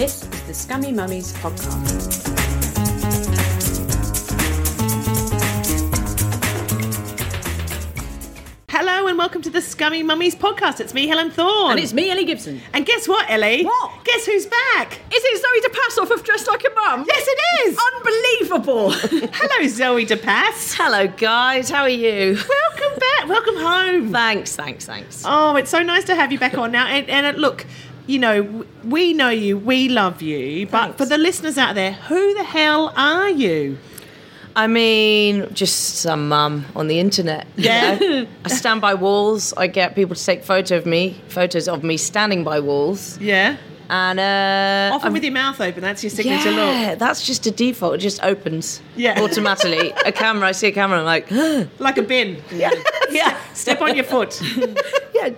This is the Scummy Mummies podcast. Hello and welcome to the Scummy Mummies podcast. It's me, Helen Thorne. And it's me, Ellie Gibson. And guess what, Ellie? What? Guess who's back? Is it Zoe de Pass off of Dressed Like a Mum? Yes, it is. Unbelievable. Hello, Zoe de Pass. Hello, guys. How are you? Welcome back. Welcome home. Thanks, thanks, thanks. Oh, it's so nice to have you back on now. And, and uh, look, you know, we know you, we love you, but Thanks. for the listeners out there, who the hell are you? I mean, just some mum on the internet. you Yeah. know? I stand by walls. I get people to take photo of me, photos of me standing by walls, Yeah. and uh, Often I'm- with your mouth open. That's your signature look. yeah, that's just a default. It just opens Yeah. automatically. a camera. I see a camera. I'm like, Like a bin. Yeah. yeah, Step on your foot. yeah.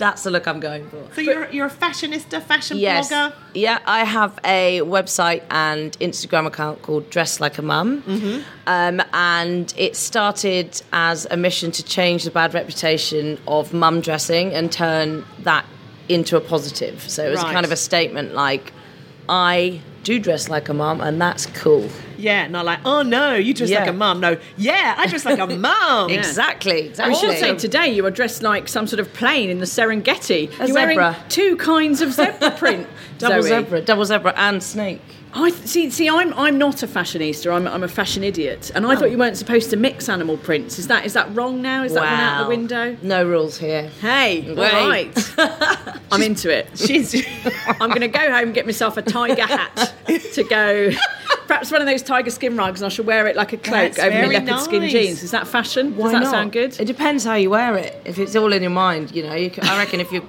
That's the look I'm going for. So you're, you're a fashionista, fashion Yes. blogger. Yeah, I have a website and Instagram account called Dress Like a Mum. Mm-hmm. Um, and it started as a mission to change the bad reputation of mum dressing and turn that into a positive. So it was Right. kind of a statement like, I do dress like a mom, and that's cool. Yeah, not like, oh no, you dress Yeah. like a mom. No, yeah, I dress like a mom. Exactly, I exactly. should say today you are dressed like some sort of plain in the Serengeti. A You're wearing zebra. two kinds of zebra print. double Zoe. zebra, double zebra and snake. I th- see. See, I'm I'm not a fashionista. I'm I'm a fashion idiot, and I Oh. thought you weren't supposed to mix animal prints. Is that is that wrong now? Is that one out the window? No rules here. Hey, Wait. right. I'm into it. She's I'm going to go home and get myself a tiger hat to go. Perhaps one of those tiger skin rugs, and I shall wear it like a cloak That's over my leopard skin jeans. Is that fashion? Why Does that not? sound good? It depends how you wear it. If it's all in your mind, you know, you c I I reckon if you're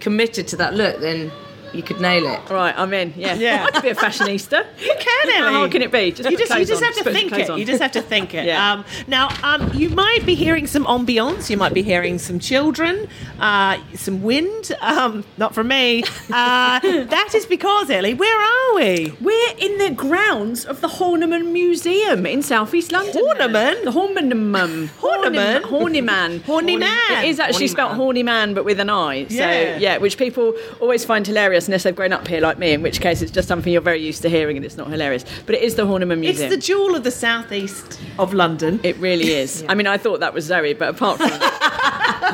committed to that look, then you could nail it. Right, I'm in. Yeah, Yeah. I could be a fashionista. You can, Ellie. How hard can it be? Just you just, you clothes just on. have to think it. on. You just have to think it. Yeah. Um, now, um, you might be hearing some ambience. You might be hearing some children, uh, some wind. Um, not from me. Uh, that is because, Ellie, where are we? We're in the grounds of the Horniman Museum in southeast London. Horniman? The Horniman. Horniman? Horniman. Horny man. It is actually Horny spelled man. horny man, but with an I. So Yeah. yeah, which people always find hilarious unless they've grown up here like me, in which case it's just something you're very used to hearing and it's not hilarious. But it is the Horniman Museum. It's the jewel of the southeast of London. it really is. I mean, I thought that was Zoe, but apart from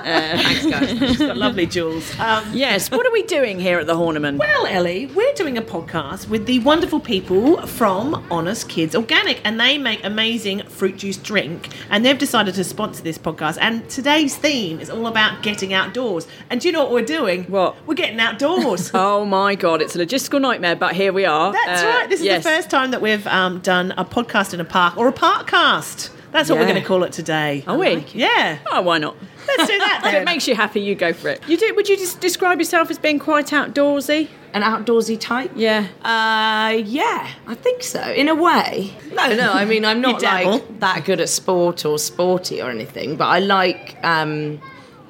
Thanks, guys. It's got lovely jewels. Um, yes, what are we doing here at the Horniman? Well, Ellie, we're doing a podcast with the wonderful people from Honest Kids Organic, and they make amazing fruit juice drink. And they've decided to sponsor this podcast. And today's theme is all about getting outdoors. And do you know what we're doing? What? We're getting outdoors. Oh my god, it's a logistical nightmare, but here we are. That's Uh, right. This is yes. the first time that we've um, done a podcast in a park or a park cast. That's what we're going to call it today. Are we? Yeah. Oh, why not? Let's do that If it makes you happy, you go for it. You do? Would you just describe yourself as being quite outdoorsy? An outdoorsy type? Yeah. Uh, yeah, I think so. In a way. No, no. I mean, I'm not like that good at sport or sporty or anything, but I like um,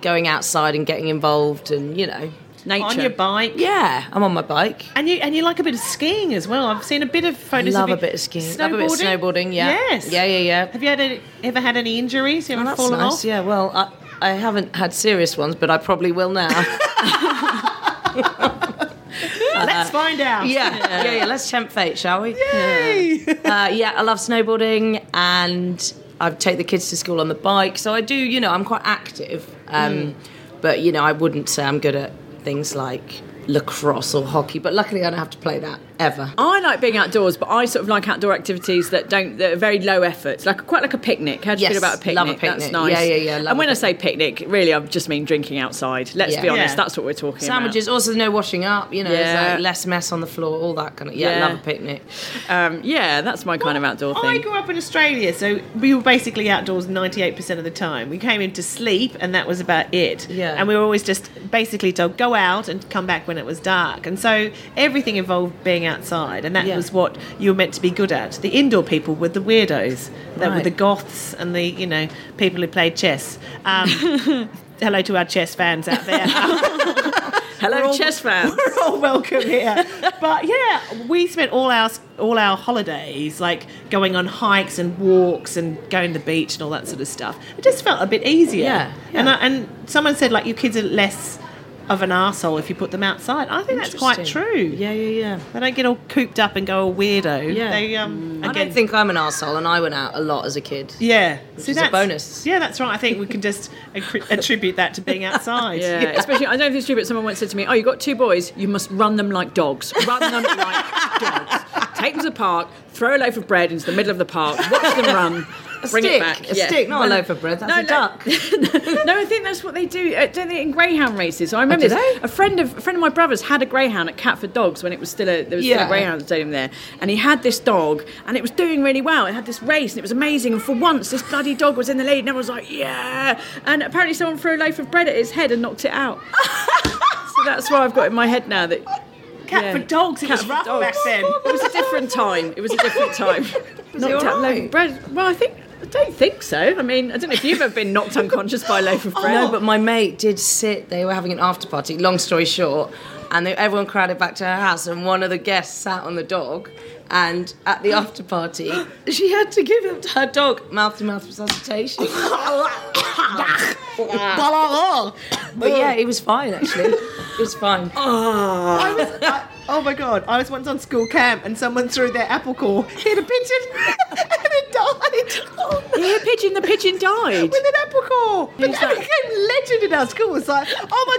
going outside and getting involved, and you know, Nature. On your bike. yeah, I'm on my bike. And you and you like a bit of skiing as well. I've seen a bit of photos. Love of a you bit of skiing. Love a bit of snowboarding. Yeah. Yes. Yeah, yeah, yeah. Have you had any, ever had any injuries? You ever Oh, that's fallen nice. off? Yeah. Well, I, I haven't had serious ones, but I probably will now. Let's find out. yeah, yeah, yeah. Let's tempt fate, shall we? Yay. Uh, yeah, I love snowboarding and I take the kids to school on the bike. So I do, you know, I'm quite active. Um, Mm. But you know, I wouldn't say I'm good at things like lacrosse or hockey. But luckily, I don't have to play that ever. I like being outdoors, but I sort of like outdoor activities that don't that are very low effort, like quite like a picnic. How do you Yes, feel about a picnic? love a picnic. That's nice. Yeah, yeah, yeah, and when I say picnic, really, I just mean drinking outside. Let's Yeah. be honest, Yeah. that's what we're talking about. Sandwiches, also no washing up. You know, Yeah. like less mess on the floor, all that kind of. Yeah, Yeah. love a picnic. Um, yeah, that's my kind of outdoor thing. I grew up in Australia, so we were basically outdoors 98% of the time. We came in to sleep, and that was about it. Yeah. And we were always just basically told, go out and come back when it was dark. And so everything involved being outside, and that Yeah. was what you were meant to be good at. The indoor people were the weirdos, that were the goths and the, you know, people who played chess. Um, hello to our chess fans out there. Hello, all- chess fans. We're all welcome here. But yeah, we spent all our all our holidays like going on hikes and walks and going to the beach and all that sort of stuff. It just felt a bit easier. Yeah, And. I, and someone said like your kids are less of an arsehole if you put them outside. I think that's quite true. Yeah, yeah, yeah. They don't get all cooped up and go all weirdo. Yeah. They um I don't think I'm an arsehole, and I went out a lot as a kid. yeah, Which See, is a bonus. Yeah, that's right. I think we can just attribute that to being outside. Yeah, especially I don't think it's true, but someone once said to me, "Oh, you got two boys. You must run them like dogs. Run them like dogs. Take them to the park, throw a loaf of bread into the middle of the park, watch them run, A bring stick, it back. a stick, not a loaf of bread. That's a duck. no, I think that's what they do. Uh, don't they in greyhound races? I remember do this. a friend of a friend of my brother's had a greyhound at Catford Dogs when it was still a there was still a greyhound stadium there, and he had this dog, and it was doing really well. It had this race, and it was amazing. And for once, this bloody dog was in the lead, and everyone was like, "Yeah!" And apparently, someone threw a loaf of bread at his head and knocked it out. so that's why I've got in my head now that. Cat yeah. for dogs. It Cat was rough dogs. back then. It was a different time. It was a different time. Was he knocked loaf alright? bread. Well, I think I don't think so. I mean, I don't know if you've ever been knocked unconscious by a loaf of oh, bread. No, but my mate did sit. They were having an after party. Long story short, and they, everyone crowded back to her house, and one of the guests sat on the dog. And at the after party, she had to give him to her dog mouth to mouth resuscitation. but yeah, he was fine actually. He was fine. Ah. I was, I, oh my god! I was once on school camp and someone threw their apple core, hit a pigeon, and it died. Yeah, pigeon. The pigeon died. With an apple core. But Who's that that? became legend in our school. It's like, oh my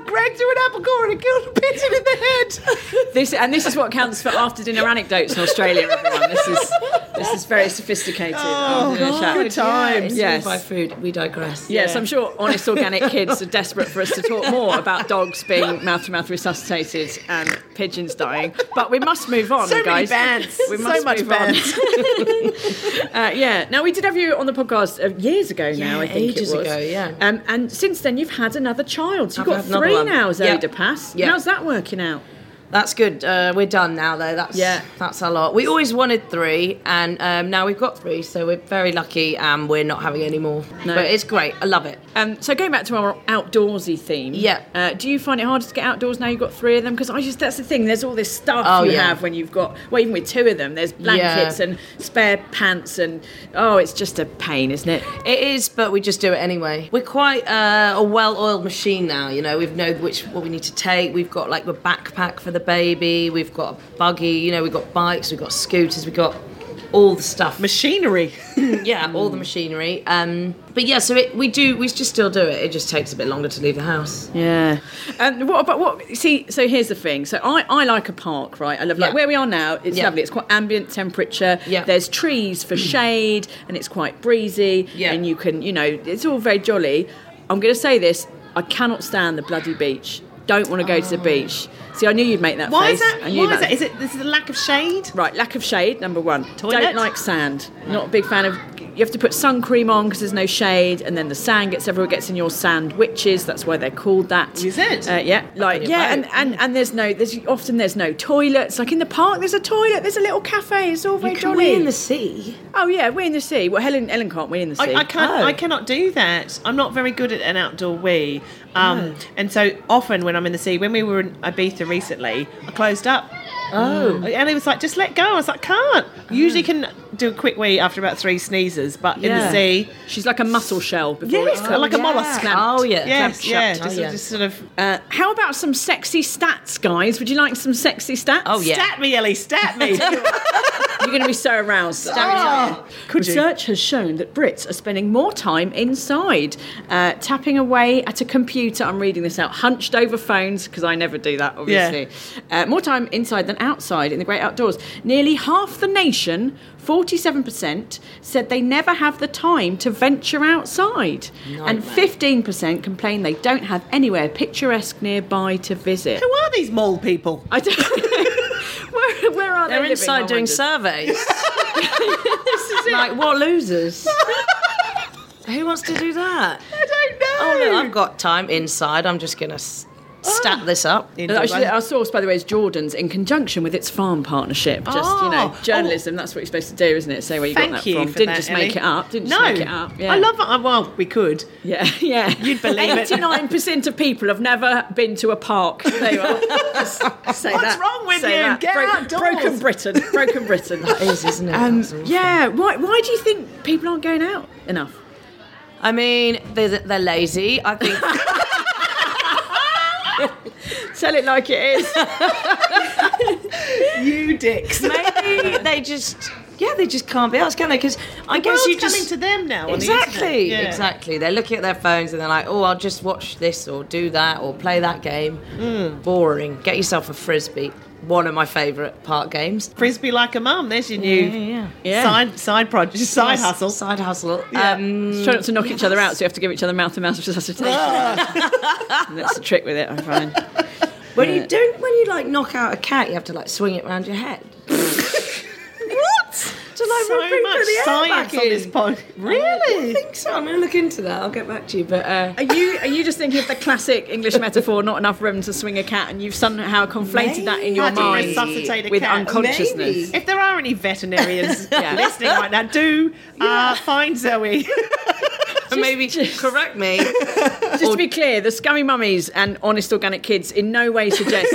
god, Greg threw an apple core and it killed a pigeon in the head. This and this is what counts for after dinner anecdotes in Australia. Everyone, this is this is very sophisticated. Oh, after dinner good times. Yes. Yes. By food, we digress. Yes, I'm sure honest organic kids are desperate for us to talk more about dogs being mouth to mouth resuscitated and pigeons dying. But we must move on, So many bands. We So must much move bands. on. uh, yeah. Now we did have you on the podcast years ago. now Yeah, I think ages it was. ago, yeah. Um, and since then you've had another child. So you've I've got three now, Yeah. de Pass. Yeah. How's that working out? That's good. Uh, we're done now, though. That's Yeah. that's a lot. We always wanted three, and um, now we've got three, so we're very lucky, and we're not having any more. No. But it's great. I love it. Um, so going back to our outdoorsy theme, Yeah. Uh, do you find it harder to get outdoors now you've got three of them? Because I just that's the thing. There's all this stuff Oh, you yeah. have when you've got well, even with two of them. There's blankets Yeah. and spare pants and oh, it's just a pain, isn't it? It is, but we just do it anyway. We're quite uh, a well-oiled machine now. You know, we've know which what we need to take. We've got like a backpack for the baby. We've got a buggy. You know, we've got bikes. We've got scooters. We've got all the stuff. Machinery. yeah, all the machinery. Um, but yeah, so it, we do. We just still do it. It just takes a bit longer to leave the house. Yeah. And what about what? See, so here's the thing. So I, I like a park, right? I love like Yeah. where we are now. It's Yeah. lovely. It's quite ambient temperature. Yeah. There's trees for shade, and it's quite breezy. Yeah. And you can, you know, it's all very jolly. I'm going to say this. I cannot stand the bloody beach. Don't want to go to the beach. See, I knew you'd make that Why face. is that? Why is that? Is it this is a lack of shade? Right, lack of shade, number one. Toilet? Don't like sand. Not a big fan of. You have to put sun cream on because there's no shade, and then the sand gets everywhere. Gets in your sandwiches. That's why they're called that. Is it? Uh, yeah, like yeah, and, and and there's no. There's often there's no toilets. Like in the park, there's a toilet. There's a little cafe. It's all very Can jolly. we in the sea? oh yeah, we're in the sea. Well, Helen Ellen can't. We're in the sea. I, I can't. Oh. I cannot do that. I'm not very good at an outdoor wee. Um, And so often when I'm in the sea, when we were in Ibiza recently, I closed up. Oh. And it was like, just let go. I was like, can't. Usually can do a quick wee after about three sneezes, but in the Yeah. sea, She's like a mussel shell. Before yes, it's like a yeah. mollusk. Oh yeah. Yes, clamped yeah, shut. just, Oh, yeah. just sort of. Uh, how about some sexy stats, guys? Would you like some sexy stats? Oh, yeah. Stat me, Ellie, stat me. You're going to be so aroused. Oh? Research has shown that Brits are spending more time inside, uh, tapping away at a computer. I'm reading this out, hunched over phones, because I never do that, obviously. Uh, more time inside than outside in the great outdoors. Nearly half the nation, 47%, said they never have the time to venture outside. And 15% complain they don't have anywhere picturesque nearby to visit. Who are these mole people? I don't where, are they? They're living, inside I doing wondered? surveys. like, what losers? Who wants to do that? I don't know. Oh, look, I've got time inside. I'm just going to s- stat this up. Actually, our source, by the way, is Jordan's in conjunction with its farm partnership. Just, you know, Oh. journalism, that's what you're supposed to do, isn't it? Say where you Thank got that you from. Didn't that, just make it up. Didn't no, just make it up. Yeah. I love it. Uh, Well, we could. Yeah, yeah. You'd believe it. 89% of people have never been to a park. There you are. Say What's that. wrong with Say you? that. Get outdoors. Broken Britain. Broken Britain. It is, isn't it? Um, yeah. Why, why do you think people aren't going out enough? I mean, they're, they're lazy. I think Tell it like it is. You dicks. maybe they just, yeah, they just can't be asked, can they? Because I The guess world's you just coming to them now. Exactly, the. Yeah. exactly. They're looking at their phones and they're like, "Oh, I'll just watch this or do that or play that game." Hmm. Boring. Get yourself a frisbee. One of my favourite park games. Frisbee like a mum. There's your new yeah. Yeah. side side project, side Yes, hustle. Side hustle. Yeah. Um, Try not to knock each other out, so you have to give each other mouth to mouth resuscitation. That's the trick with it, I find. When you don't, when you like knock out a cat, you have to like swing it around your head. what? To like so bring much the air science back on this in. pod. I think so. I'm going to look into that. I'll get back to you. But uh, Are you are you just thinking of the classic English metaphor, not enough room to swing a cat, and you've somehow conflated that in your How to mind resuscitate a with cat. unconsciousness? Maybe. If there are any veterinarians Yeah. listening right now, do uh, find Zoe. And maybe correct me. Just to be clear, the scummy mummies and honest organic kids in no way suggest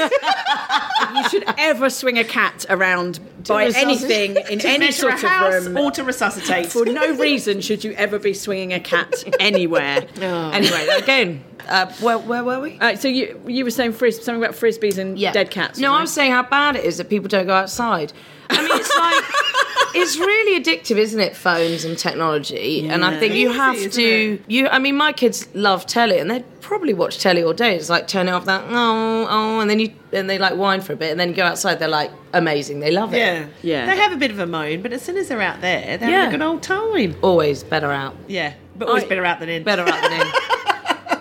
you should ever swing a cat around by resuscitate- anything in any sort of room. or to resuscitate. For no reason should you ever be swinging a cat anywhere. anyway, again, uh, where, where were we? Uh, so you you were saying fris- something about frisbees and dead cats. No, wasn't I was saying how bad it is that people don't go outside. I mean, it's like it's really addictive, isn't it? Phones and technology, and I think you have isn't to. You, I mean, my kids love telly, and they probably watch telly all day. It's like turn it off, that oh oh, and then you and they like whine for a bit, and then go outside. They're like amazing. They love it. yeah. Yeah. They have a bit of a moan, but as soon as they're out there, they're Yeah. having a good old time. Always better out. Yeah. But always I- better out than in. Better out than in.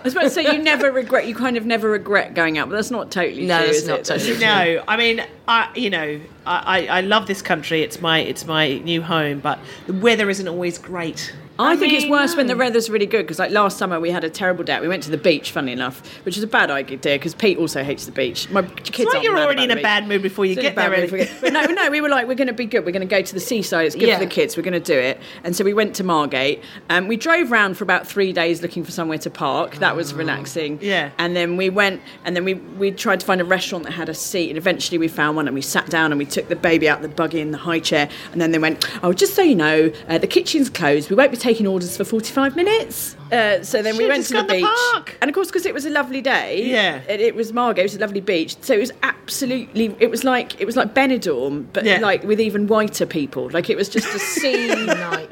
I was about to say you never regret. You kind of never regret going out, but that's not totally No, true. that's is not it? totally No, I mean, I you know, I, I, I love this country. It's my it's my new home, but the weather isn't always great. I, think it's mean, worse when the weather's really good because, like last summer, we had a terrible day. We went to the beach, funnily enough, which is a bad idea because Pete also hates the beach. My kids It's like you're already in a bad mood before you It's get there. mood before we But no, no, we were like, we're going to be good. We're going to go to the seaside. It's good Yeah. for the kids. We're going to do it. And so we went to Margate. Um, we drove round for about three days looking for somewhere to park. That was relaxing. Yeah. And then we went, and then we we tried to find a restaurant that had a seat, and eventually we found one, and we sat down and we took the baby out the buggy in the high chair, and then they went, oh, just so you know, uh, the kitchen's closed. We won't be taking orders for forty five minutes. Uh, so then we Should've went just to the gone to the beach, park. and of course, because it was a lovely day, Yeah. it, it was Margate. It was a lovely beach, so it was absolutely. It was like it was like Benidorm, but Yeah. like with even whiter people. Like it was just a sea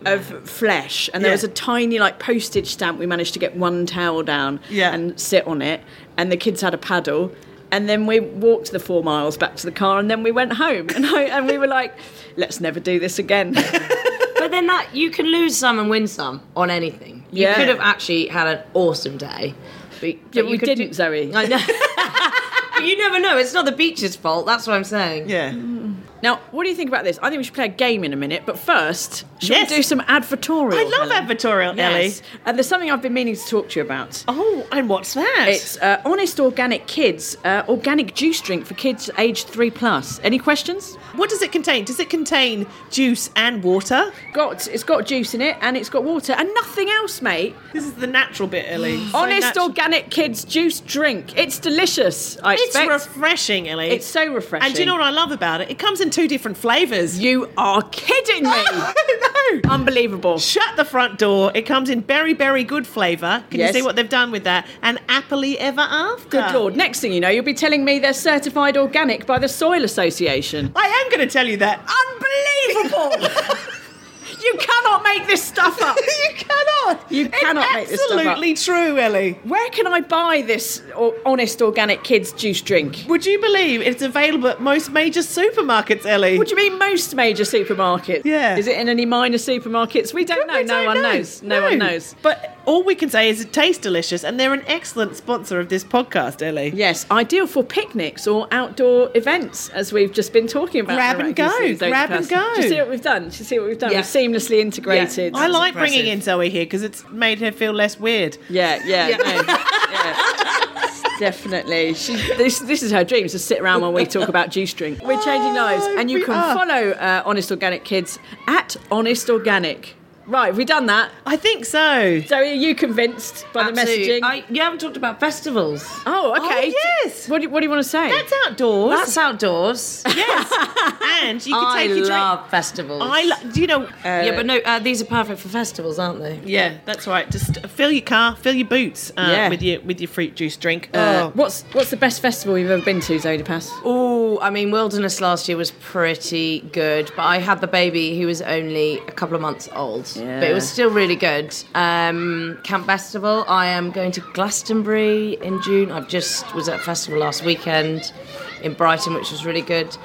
of flesh, and there Yeah. was a tiny like postage stamp. We managed to get one towel down Yeah. and sit on it, and the kids had a paddle. And then we walked the four miles back to the car, and then we went home. And, I, and we were like, "Let's never do this again." Then that you can lose some and win some on anything. You Yeah. could have actually had an awesome day. But, but we you could didn't, Zoe. I know. but you never know. It's not the beach's fault. That's what I'm saying. Yeah. Now, what do you think about this? I think we should play a game in a minute, but first, should Yes. we do some advertorial? I love Helen? advertorial, Ellie. And there's something I've been meaning to talk to you about. Oh, and what's that? It's uh, Honest Organic Kids, uh, organic juice drink for kids aged three plus. Any questions? what does it contain? Does it contain juice and water? Got it's got juice in it and it's got water and nothing else, mate. This is the natural bit, Ellie. So Honest natural. Organic Kids juice drink. It's delicious. I It's expect. refreshing, Ellie. It's so refreshing. And do you know what I love about it? It comes in two different flavours. You are kidding me. no, Unbelievable. Shut the front door. It comes in very, very good flavour. Can Yes. you see what they've done with that? And happily ever after. Good lord. Next thing you know, you'll be telling me they're certified organic by the Soil Association. I am going to tell you that. Unbelievable! make this stuff up. you cannot. You cannot it's make this stuff up. Absolutely true, Ellie. Where can I buy this honest organic kids juice drink? Would you believe it's available at most major supermarkets, Ellie? What do you mean most major supermarkets? Yeah. Is it in any minor supermarkets? We don't know. We no don't one know. knows. No, one knows. But all we can say is it tastes delicious, and they're an excellent sponsor of this podcast, Ellie. Yes, ideal for picnics or outdoor events, as we've just been talking about. Grab and go, miraculously, grab and go. Do you see what we've done? Do you see what we've done? Yeah. We've seamlessly integrated. I like impressive. bringing in Zoe here because it's made her feel less weird. Yeah, yeah, no, yeah. Definitely. She, this, this is her dream, to sit around while we talk about juice drink. We're changing lives. And you can are. follow uh, Honest Organic Kids at Honest Organic. Right, have we done that? I think so. So are you convinced by the messaging? I, you haven't talked about festivals. oh, okay. Oh, yes. What do, what do you want to say? That's outdoors. That's outdoors. yes. and you can I take your I love drink. festivals. I lo- do you know? yeah, but no, uh, these are perfect for festivals, aren't they? Yeah, that's right. Just fill your car, fill your boots uh, Yeah. with your with your fruit juice drink. Uh, oh. what's what's the best festival you've ever been to, Zoe Pass? Oh, I mean, Wilderness last year was pretty good, but I had the baby who was only a couple of months old. Yeah. But it was still really good. Um, Camp Festival, I am going to Glastonbury in June. I just was at a festival last weekend in Brighton, which was really good.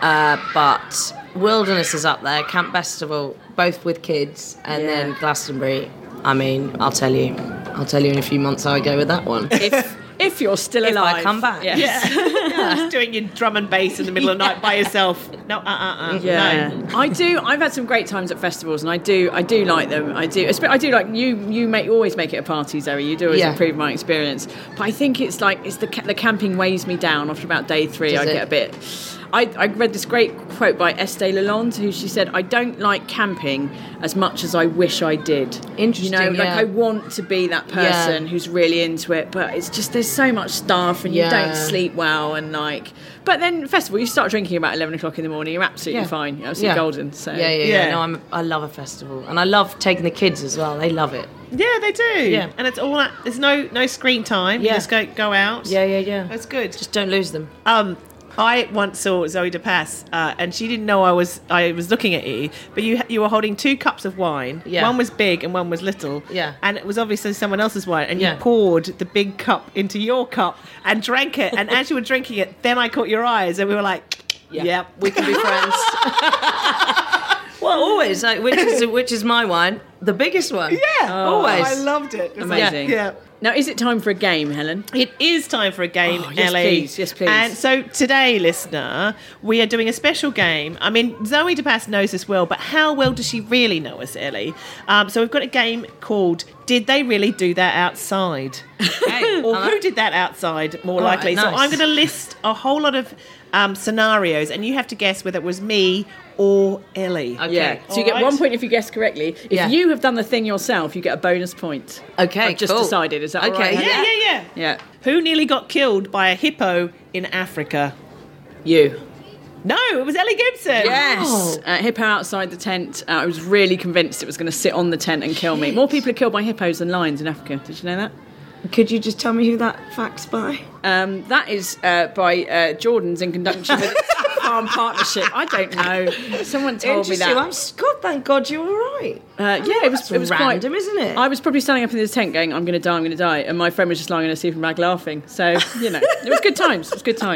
Uh, but Wilderness is up there, Camp Festival, both with kids, and Yeah. then Glastonbury. I mean, I'll tell you, I'll tell you in a few months how I go with that one. If if you're still If I alive, come back. Yes. yeah, just doing your drum and bass in the middle of the night by yourself. No, uh, uh, uh. Yeah, No. I do. I've had some great times at festivals, and I do. I do like them. I do. I do like you. You make always make it a party, Zoe. You do always Yeah. improve my experience. But I think it's like it's the the camping weighs me down after about day three. Does I it? get a bit. I, I read this great quote by Estee Lalonde, who she said, "I don't like camping as much as I wish I did." Interesting, You know, like yeah. I want to be that person who's really into it, but it's just there's so much stuff, and you don't sleep well, and like. But then festival, you start drinking about eleven o'clock in the morning. You're absolutely Yeah. fine. You're absolutely golden. So yeah, yeah, yeah. Yeah. No, I'm, I love a festival, and I love taking the kids as well. They love it. Yeah, they do. Yeah. and it's all. There's no no screen time. You Yeah. just go go out. Yeah, yeah, yeah. that's good. Just don't lose them. Um, I once saw Zoe De Pass, uh, and she didn't know I was I was looking at you, but you you were holding two cups of wine. Yeah. One was big and one was little. Yeah. And it was obviously someone else's wine, and Yeah. you poured the big cup into your cup and drank it. And as you were drinking it, then I caught your eyes, and we were like, Yeah. "Yep, We can be friends. well, always. Like, which is which is my wine? The biggest one. Yeah, always. I loved it. It was like, Amazing. yeah. Now, is it time for a game, Helen? It is time for a game, Oh, yes, Ellie. please. Yes, please. And so today, listener, we are doing a special game. I mean, Zoe de Pass knows us well, but how well does she really know us, Ellie? Um, so we've got a game called "Did They Really Do That Outside?" Okay. or I who did that outside? More All right, likely. So nice. I'm going to list a whole lot of um, scenarios, and you have to guess whether it was me or Ellie. Okay. Yeah. So you get Alright. one point if you guess correctly. If Yeah. you have done the thing yourself, you get a bonus point. Okay, I've just cool. decided. Is that Okay, right, Yeah, Helen? yeah, yeah. Yeah. Who nearly got killed by a hippo in Africa? You. No, it was Ellie Gibson. Yes. Uh, hippo outside the tent. Uh, I was really convinced it was going to sit on the tent and kill me. More people are killed by hippos than lions in Africa. Did you know that? Could you just tell me who that fact's by? Um, that is uh, by uh, Jordan's in conjunction with Farm Partnership. I don't know. Someone told me that. I'm s- God, thank God you were right. Uh, yeah, it was. It was random, quite, isn't it? I was probably standing up in the tent going, "I'm going to die, I'm going to die," and my friend was just lying in a sleeping bag laughing. So you know, it was good times. It was good times.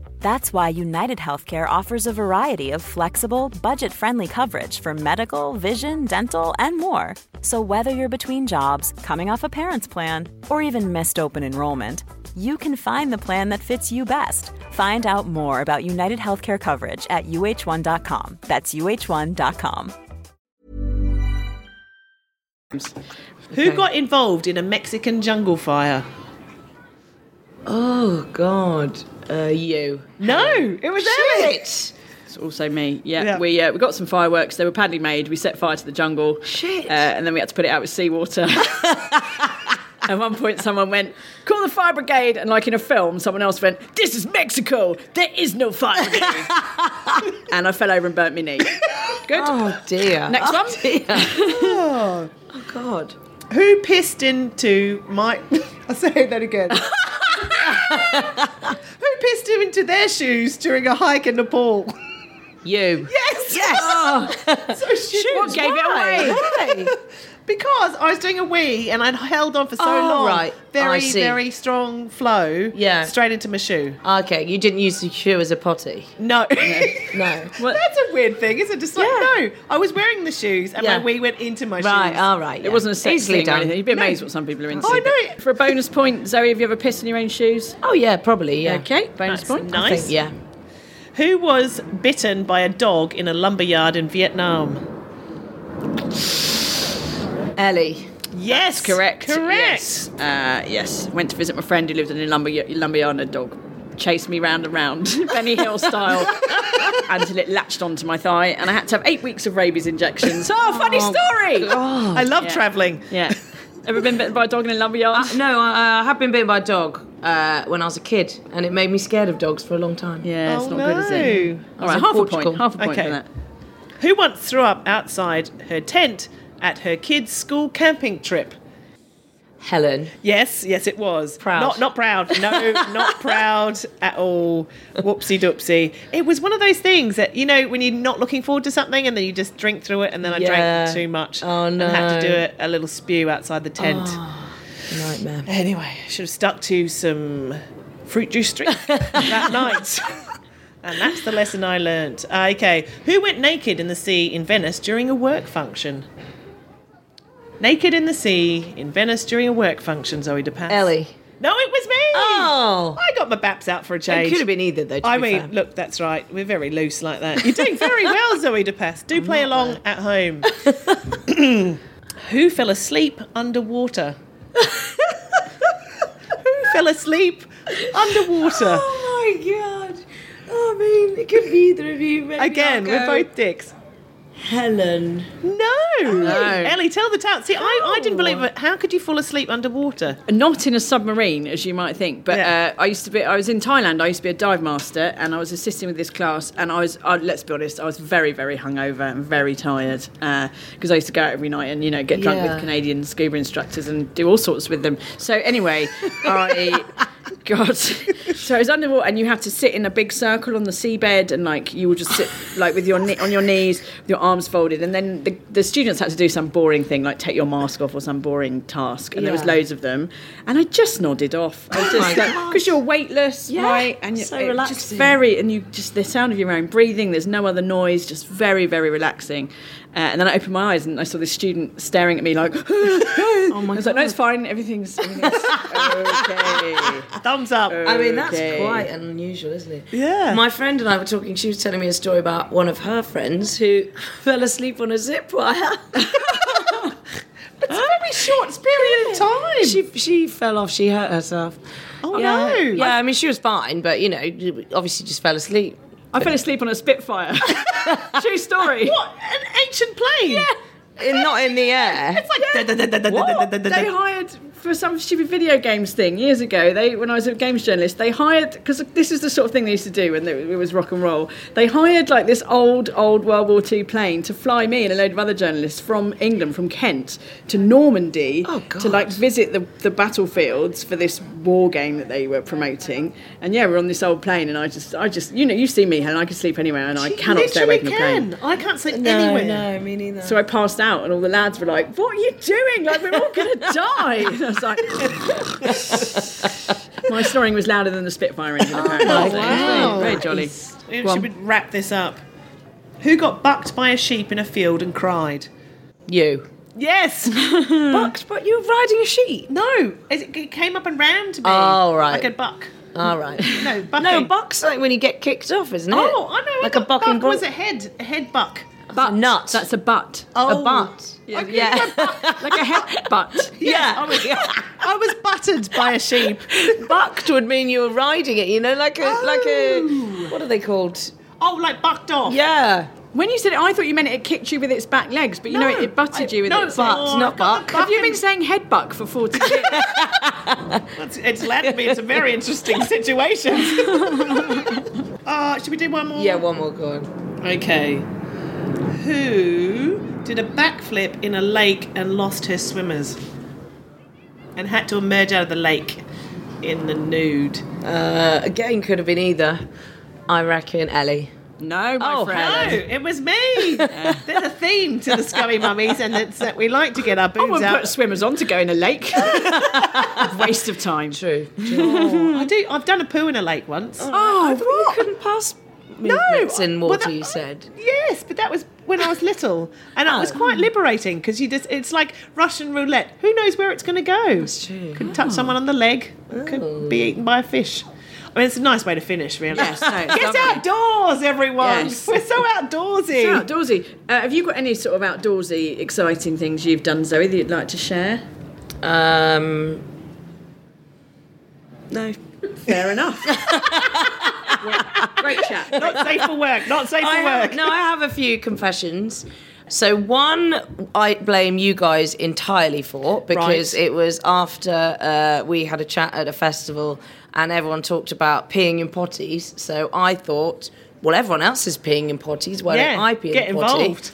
That's why United Healthcare offers a variety of flexible, budget friendly coverage for medical, vision, dental, and more. So, whether you're between jobs, coming off a parent's plan, or even missed open enrollment, you can find the plan that fits you best. Find out more about United Healthcare coverage at uh1.com. That's uh1.com. Who got involved in a Mexican jungle fire? Oh God, uh, you. No, it was Ellie. Shit. It's also me. Yeah, Yeah. we uh, we got some fireworks. They were padly made. We set fire to the jungle. Shit. Uh, and then we had to put it out with seawater. At one point, someone went, "Call the fire brigade!" And like in a film, someone else went, "This is Mexico. There is no fire brigade." and I fell over and burnt my knee. Good. Oh dear. Next oh, one. Dear. oh God. Who pissed into my? I'll say that again. Who pissed him into their shoes during a hike in Nepal? You. Yes. Yes. Oh. So shoes. What gave it away? Why? Because I was doing a wee and I'd held on for so Oh, long. right. Very, I see. very strong flow. Yeah. Straight into my shoe. Okay, you didn't use the shoe as a potty. No. No. That's a weird thing, isn't it? Just like, Yeah. no. I was wearing the shoes and Yeah. my wee went into my Right. shoes. Right. All right. It wasn't a sex Easily thing or done. anything. You'd be No. amazed what some people are into. Oh, I know. For a bonus point, Zoe, have you ever pissed in your own shoes? Oh yeah, probably. Yeah. Okay, bonus That's point. nice. I think, yeah. Who was bitten by a dog in a lumberyard in Vietnam? Ellie. Yes. Correct. Correct. Yes. Uh, yes. Went to visit my friend who lived in a lumber lumberyard dog chased me round and round, Benny Hill style, until it latched onto my thigh, and I had to have eight weeks of rabies injections. Oh, funny story! I love Yeah. travelling. Yeah. Ever been bitten by a dog in a lumberyard? Uh, no, I, I have been bitten by a dog uh, when I was a kid, and it made me scared of dogs for a long time. yeah, it's Oh, not good, is it? no. All right, half a Portugal. point. Half a point Okay. for that. Who once threw up outside her tent at her kids' school camping trip? Helen. Yes, yes, it was. Proud. Not, not proud. No, not proud at all. Whoopsie doopsie. It was one of those things that you know when you're not looking forward to something and then you just drink through it, and then I Yeah. drank too much. Oh, no. And had to do it a little spew outside the tent. Nightmare. Anyway, should have stuck to some fruit juice drink that night. And that's the lesson I learnt. Uh, okay, who went naked in the sea in Venice during a work function? Naked in the sea in Venice during a work function, Zoe de Pass. Ellie. No, it was me. Oh. I got my baps out for a change. It could have been either, though. I mean, fair. look, that's right. We're very loose like that. You're doing very well, Zoe de Pass. Do play along at home. Who fell asleep underwater? Who fell asleep underwater? Oh my god. Oh, I mean, it could be either of you. Maybe Again, we're both dicks. Helen. No. No. Ellie, tell the tale. See, I, I didn't believe it. How could you fall asleep underwater? Not in a submarine, as you might think, but Yeah. uh, I used to be. I was in Thailand. I used to be a dive master, and I was assisting with this class. And I was, uh, let's be honest, I was very, very hungover and very tired because I used to go out every night and you know get drunk Yeah. with Canadian scuba instructors and do all sorts with them. So anyway, I. God, so I was underwater, and you have to sit in a big circle on the seabed, and like you would just sit like with your on your knees, with your arms folded, and then the, the students had to do some boring thing, like take your mask off or some boring task, and there was loads of them, and I just nodded off. I was Oh just like, because you're weightless, Yeah, right, and you're so it just relaxing. very, and you just the sound of your own breathing. There's no other noise, just very, very relaxing. Uh, and then I opened my eyes and I saw this student staring at me like, oh my I was like, no, it's fine. Everything's, everything's okay. Thumbs up. I mean, that's Okay. quite unusual, isn't it? Yeah. My friend and I were talking. She was telling me a story about one of her friends who fell asleep on a zip wire. it's a very short period of time. she she fell off. She hurt herself. oh, yeah, no. Yeah, I mean, she was fine, but you know, obviously just fell asleep. I fell asleep on a Spitfire. True story. What? An ancient plane? Yeah. In, not in the air. It's like. What? They hired for some stupid video games thing years ago. They, when I was a games journalist, they hired because this is the sort of thing they used to do when it was rock and roll. They hired like this old, old World War II plane to fly me and a load of other journalists from England, from Kent, to Normandy Oh, to like visit the, the battlefields for this war game that they were promoting. And yeah, we're on this old plane, and I just, I just, you know, you see me, Helen. I can sleep anywhere, and I You cannot stay away from the plane. I can't sleep No, anywhere. no, me neither. So I passed out, and all the lads were like, "What are you doing? Like we're all gonna die!" And I was like, "My snoring was louder than the Spitfire engine." Oh, apparently, So it was wow. very, very jolly. Should Go we wrap this up? Who got bucked by a sheep in a field and cried? you. Yes. Bucked, but you were riding a sheep. no. It it came up and ran to me. Oh, right. Like a buck. All right. No, bucking. No, buck's like when you get kicked off, isn't oh, it? Oh, I know. I Like a bucking buck bull. was a head, a head buck. Butt. nut. That's a butt. A butt. Yeah, Yeah. like a head butt. Yeah. I was, I was buttered by a sheep. Bucked would mean you were riding it, you know, like a like a what are they called? Oh, like bucked off. Yeah. When you said it, I thought you meant it kicked you with its back legs, but you know it, it butted you with no, its but- legs. Butt, not buck. Have you been saying head buck for 40 years? It's, it's landed me in some very interesting situations. uh, should we do one more? Yeah, one more go on. Okay. Who did a backflip in a lake and lost her swimmers? And had to emerge out of the lake in the nude. Uh, again, could have been either. I reckon Ellie. no, my Oh, friend. No, it was me. There's a theme to the scummy mummies, and it's that we like to get our I boobs wouldn't out. put swimmers on to go in a lake. Waste of time. True. Oh, I do. I've done a poo in a lake once. Oh, I thought you couldn't pass movements in well, water. that- you said. Yes, but that was when I was little, and it was quite liberating because you just—it's like Russian roulette. Who knows where it's going to go? That's true. Could touch someone on the leg. Could be eaten by a fish. I mean, it's a nice way to finish, really. Yes, no, Get lovely. outdoors, everyone. Yes. We're so outdoorsy. So outdoorsy. Uh, have you got any sort of outdoorsy, exciting things you've done, Zoe, that you'd like to share? Um, No. Fair enough. Great chat. Not safe for work. Not safe I for have, work. no, I have a few confessions. So one, I blame you guys entirely for because Right. it was after uh, we had a chat at a festival and everyone talked about peeing in potties. So I thought, well, everyone else is peeing in potties. Why Yeah, don't I pee get in a potty? involved.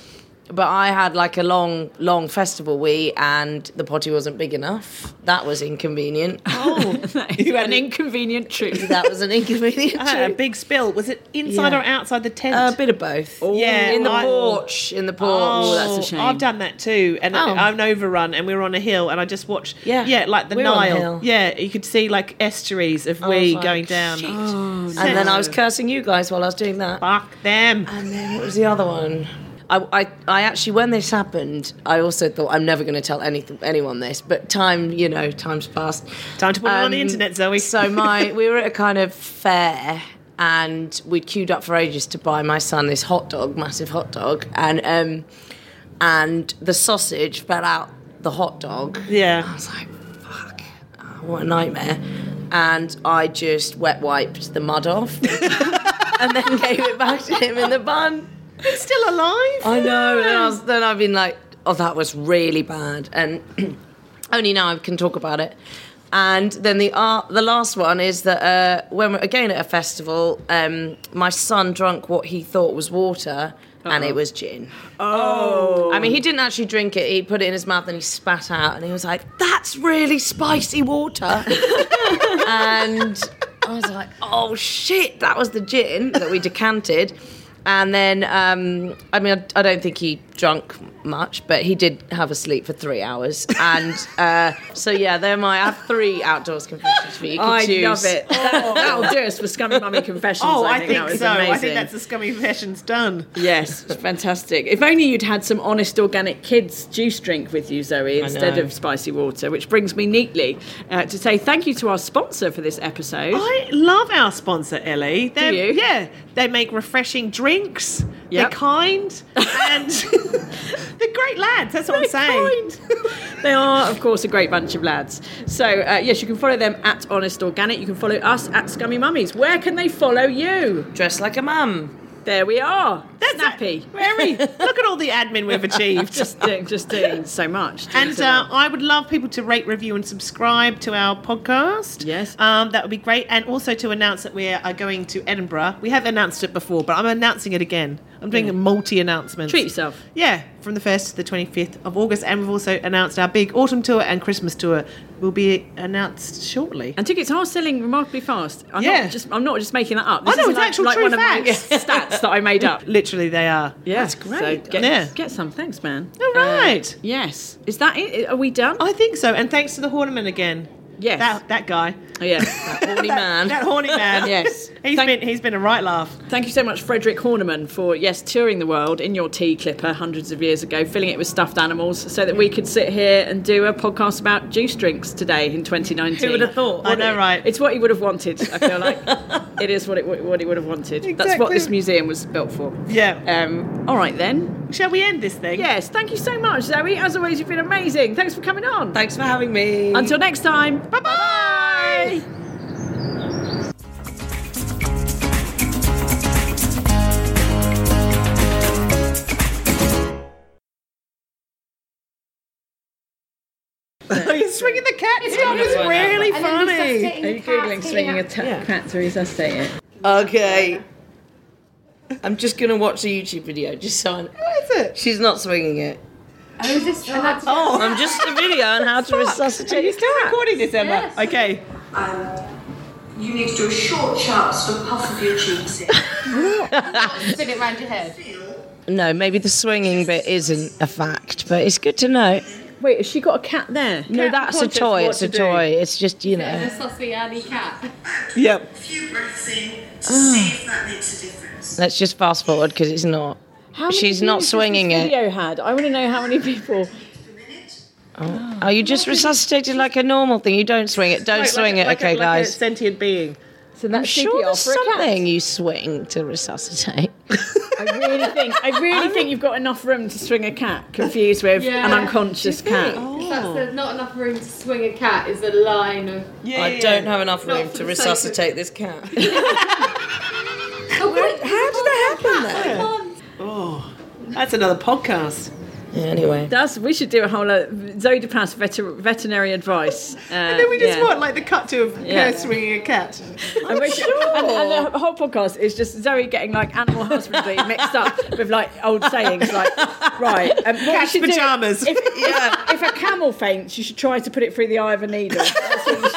But I had like a long, long festival wee, and the potty wasn't big enough. That was inconvenient. Oh, you had An inconvenient truth. that was an inconvenient. I had a big spill. Was it inside Yeah. or outside the tent? A bit of both. Yeah, in the I- porch. In the porch. Oh, that's a shame. I've done that too, and Oh. I'm overrun, and we were on a hill, and I just watched. Yeah. yeah, like the We were on Nile. hill. Yeah, you could see like estuaries of I wee like, going down. shit. Oh, and then I was cursing you guys while I was doing that. Fuck them. And then what was the other one? I, I, I actually, when this happened, I also thought I'm never going to tell anything, anyone this. But time, you know, time's passed. Time to put it on the Um, internet, Zoe. So my, we were at a kind of fair, and we'd queued up for ages to buy my son this hot dog, massive hot dog, and um, and the sausage fell out the hot dog. Yeah, I was like, fuck, oh, what a nightmare. And I just wet wiped the mud off and then gave it back to him in the bun. It's still alive. I know. And I was, then I've been like, oh, that was really bad. And only now I can talk about it. And then the uh, the last one is that uh, when we're again at a festival, um, my son drank what he thought was water, and it was gin. Oh! I mean, he didn't actually drink it. He put it in his mouth and he spat out, and he was like, "That's really spicy water." and I was like, "Oh shit!" That was the gin that we decanted. And then, um, I mean, I, I don't think he drunk much, but he did have a sleep for three hours. And uh, so, yeah, they're my. I have three outdoors confessions for you. You I choose. love it. That, that'll do us for Scummy Mummy Confessions. Oh, I I think, think that was so. amazing. I think that's the scummy confessions done. Yes, fantastic. If only you'd had some honest organic kids juice drink with you, Zoe, instead of spicy water, which brings me neatly uh, to say thank you to our sponsor for this episode. I love our sponsor, Ellie. They're, you? Yeah, they make refreshing drinks. Yep. They're kind and they're great lads. That's what I'm saying. Kind. they are, of course, a great bunch of lads. So, uh, yes, you can follow them at Honest Organic. You can follow us at Scummy Mummies. Where can they follow you? Dress like a mum. There we are. Snappy. Very. Look at all the admin we've achieved. just doing, just doing so much. doing And so uh. I would love people to rate, review, and subscribe to our podcast. Yes. Um, that would be great. And also to announce that we are going to Edinburgh. We have announced it before, but I'm announcing it again. I'm doing a multi announcements. treat yourself. Yeah, from the 1st to the 25th of August. And we've also announced our big autumn tour and Christmas tour will be announced shortly. And tickets are selling remarkably fast. I'm Yeah. not just I'm not just making that up. I This know, it's like, actual like true one of my facts. stats that I made up. Literally, they are. Yeah, That's great. So get, Yeah. get some. Thanks, man. All right. Uh, yes. Is that it? Are we done? I think so. And thanks to the Horniman again. Yes. That, that guy. Oh, yeah. That horny man. That horny man. Yes. He's Thank- been he's been a right laugh. Thank you so much, Frederick Horniman, for yes touring the world in your tea clipper hundreds of years ago, filling it with stuffed animals, so that we could sit here and do a podcast about juice drinks today in 2019. Who would have thought? I know, it- right? It's what he would have wanted. I feel like it is what it what he would have wanted. Exactly. That's what this museum was built for. Yeah. Um. All right then. Shall we end this thing? Yes. Thank you so much, Zoe. As always, you've been amazing. Thanks for coming on. Thanks for having me. Until next time. Bye bye. He's swinging the cat. It was really funny. Are you googling swinging a ta- cat to resuscitate it? Okay. I'm just gonna watch a YouTube video just so I know. What is it? She's not swinging it. Oh, is this? And that's Oh, I'm just a video on how to Are resuscitate you a still recording this, Emma? Yes. Okay. Um, you need to do a short, sharp sort of puff of your cheeks in. spin it around your head. No, maybe the swinging bit isn't a fact, but it's good to know. Wait, has she got a cat there? No, Cat that's a conscious toy. what It's to a do. toy. It's just you know. The know. saucy Annie cat. Yep. A few breaths in to ah. see if that makes a difference. Let's just fast forward because it's not. How many She's not swinging this it. Video had. I want to know how many people. Oh, you just resuscitated like a normal thing. You don't swing it. Don't Like- swing like it. like a- okay, like a guys. sentient being. So that's Sure, CPR there's for a cat. something you swing to resuscitate. I really think. I really think you've got enough room to swing a cat, confused with Yeah. an unconscious cat. Oh. If that's there's not enough room to swing a cat is a line of. Yeah, I yeah. don't have enough Not room to the of- resuscitate this cat. Oh, wait, How did that happen then? That's another podcast. Yeah, anyway. That's. We should do a whole uh, Zoe de Pass veter- veterinary advice. Uh, And then we just yeah. want like the cut to of Yeah. her swinging a cat. And, we should- and, and the whole podcast is just Zoe getting like animal husbandry mixed up with like old sayings like right um, what Cat's should do- pajamas. if, if, if a camel faints you should try to put it through the eye of a needle that's what you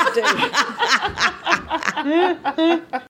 should do